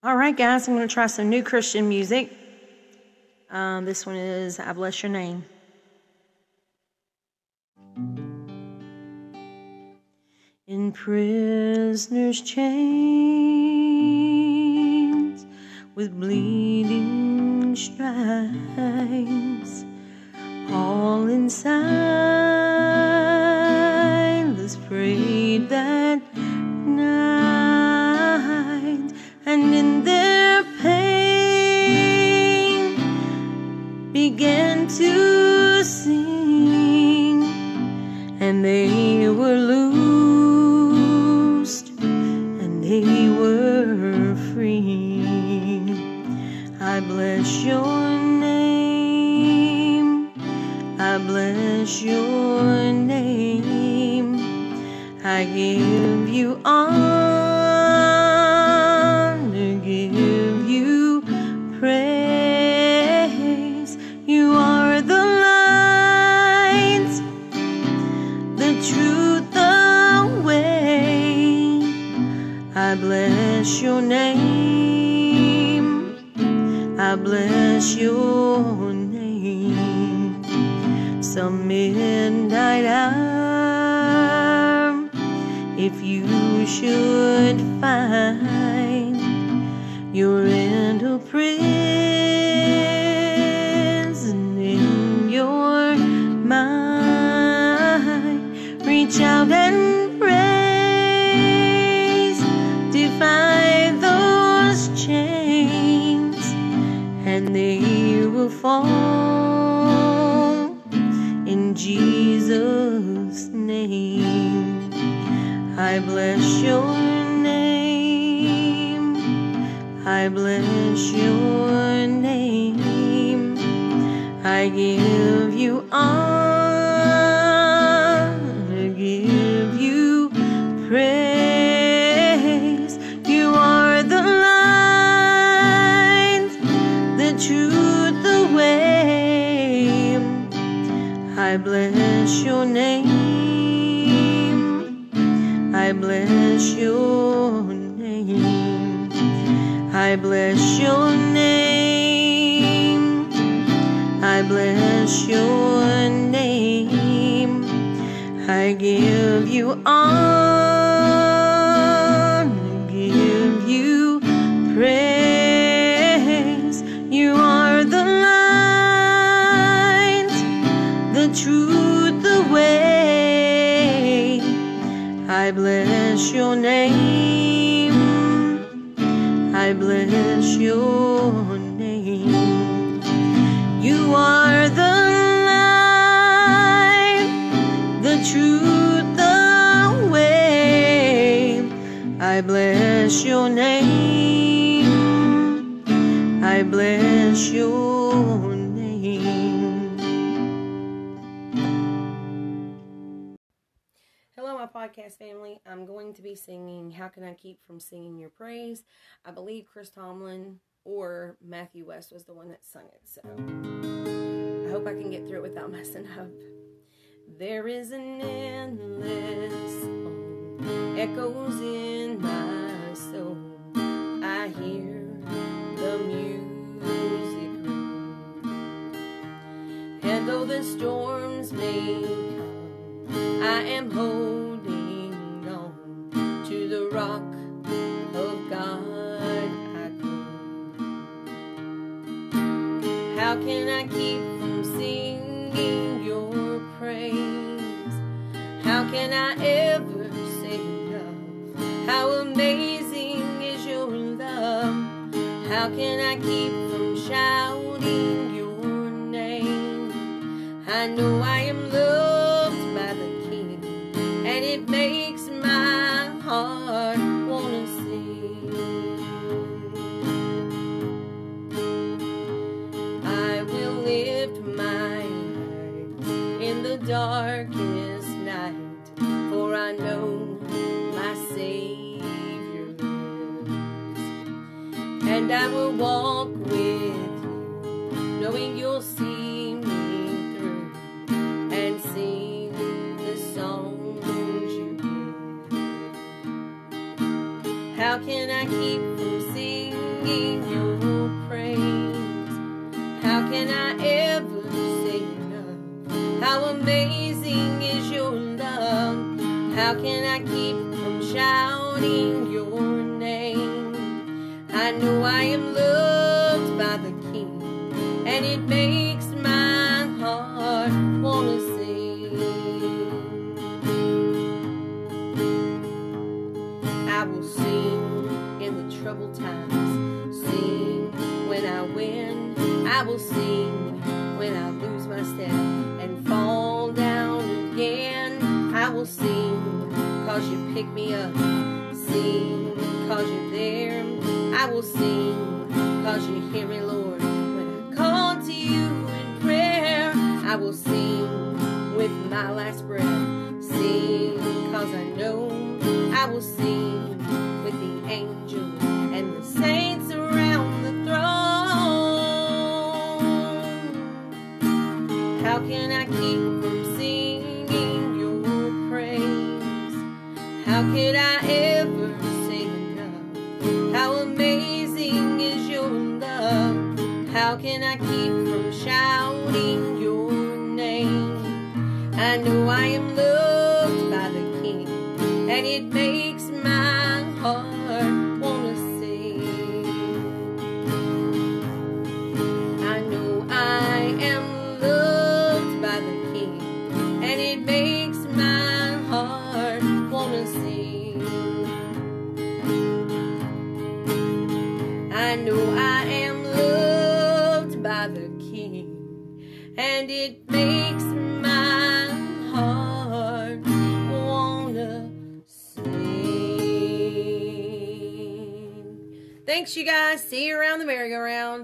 All right, guys, I'm going to try some new Christian music. Um, this one is I Bless Your Name. In prisoner's chains with bleeding stripes, all inside and they were loosed, and they were free. I bless your name. I bless your name. I give you honor, bless your name. Some midnight hour, if you should find you're in a prison will fall in Jesus' name. I bless your name. I bless your name. I give you bless your name. I bless your name. I bless your name. I give you honor, give you praise. You are the light, the truth, I bless your name. I bless your name. You are the light, the truth, the way. I bless your name. I bless your name. Podcast family. I'm going to be singing How Can I Keep From Singing Your Praise? I believe Chris Tomlin or Matthew West was the one that sung it, so I hope I can get through it without messing up. There is an endless echoes in my soul. I hear the music ring. And though the storms may come, I am on the rock of God I cling. How can I keep from singing your praise? How can I ever say enough? How amazing is your love? How can I keep from shouting your name? I know I darkest night, for I know my Savior lives. And I will walk with you, knowing you'll see me through and sing the songs you give. How can I keep from singing your praise? How can I ever? How amazing is your love? How can I keep from shouting your name? I know I am loved by the King, and it makes my heart wanna sing. I will sing in the troubled times, sing when I win. I will sing when I lose my step pick me up, sing cause you're there. I will sing cause you hear me, Lord, when I call to you in prayer. I will sing with my last breath, sing cause I know I will sing How could I ever say enough? How amazing is your love? How can I keep from shouting your name? I know I am loved by the King, and it makes my heart and it makes my heart wanna sing. Thanks, you guys. See you around the merry-go-round.